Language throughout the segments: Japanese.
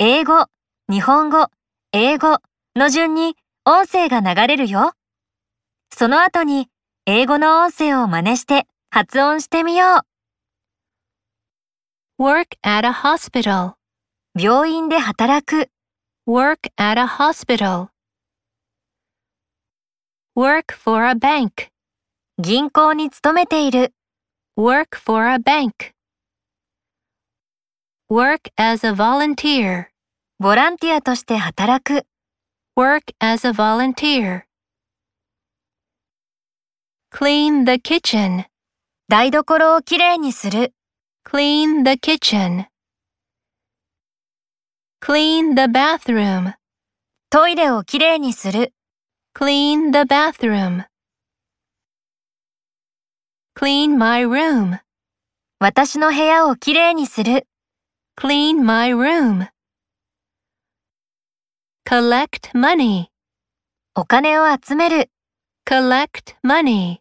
英語、日本語、英語の順に音声が流れるよ。その後に英語の音声を真似して発音してみよう。work at a hospital 病院で働く work at a hospital work for a bank 銀行に勤めている work for a bank work as a volunteer ボランティアとして働く work as a volunteer clean the kitchen 台所をきれいにする clean the kitchen clean the bathroom トイレをきれいにする clean the bathroom clean my room 私の部屋をきれいにする clean my room collect money お金を集める collect money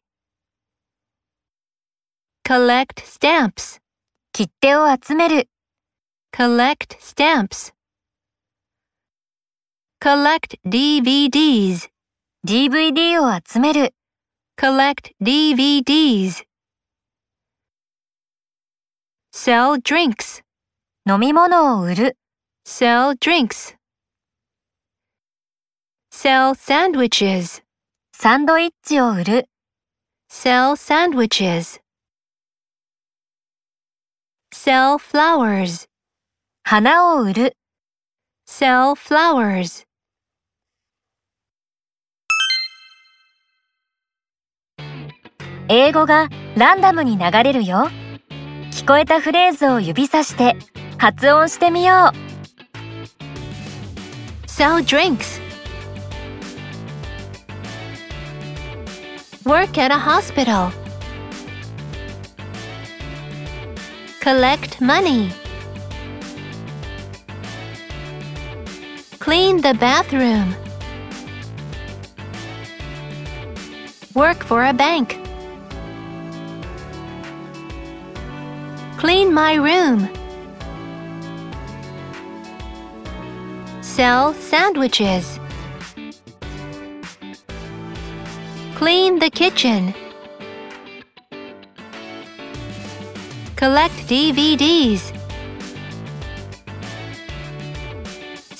collect stamps 切手を集める collect stamps collect DVDs DVD を集める collect DVDs sell drinks 飲み物を売る sell drinks sell sandwiches サンドイッチを売る sell sandwiches sell flowers 花を売る sell flowers 英語がランダムに流れるよ聞こえたフレーズを指さして発音してみよう sell drinks work at a hospital collect money clean the bathroom work for a bank clean my room Sell sandwiches. Clean the kitchen. Collect DVDs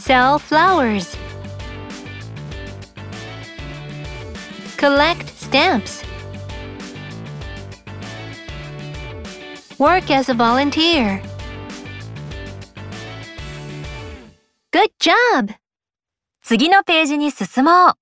sell flowers. Collect stamps. Work as a volunteer Good job! 次のページに進もう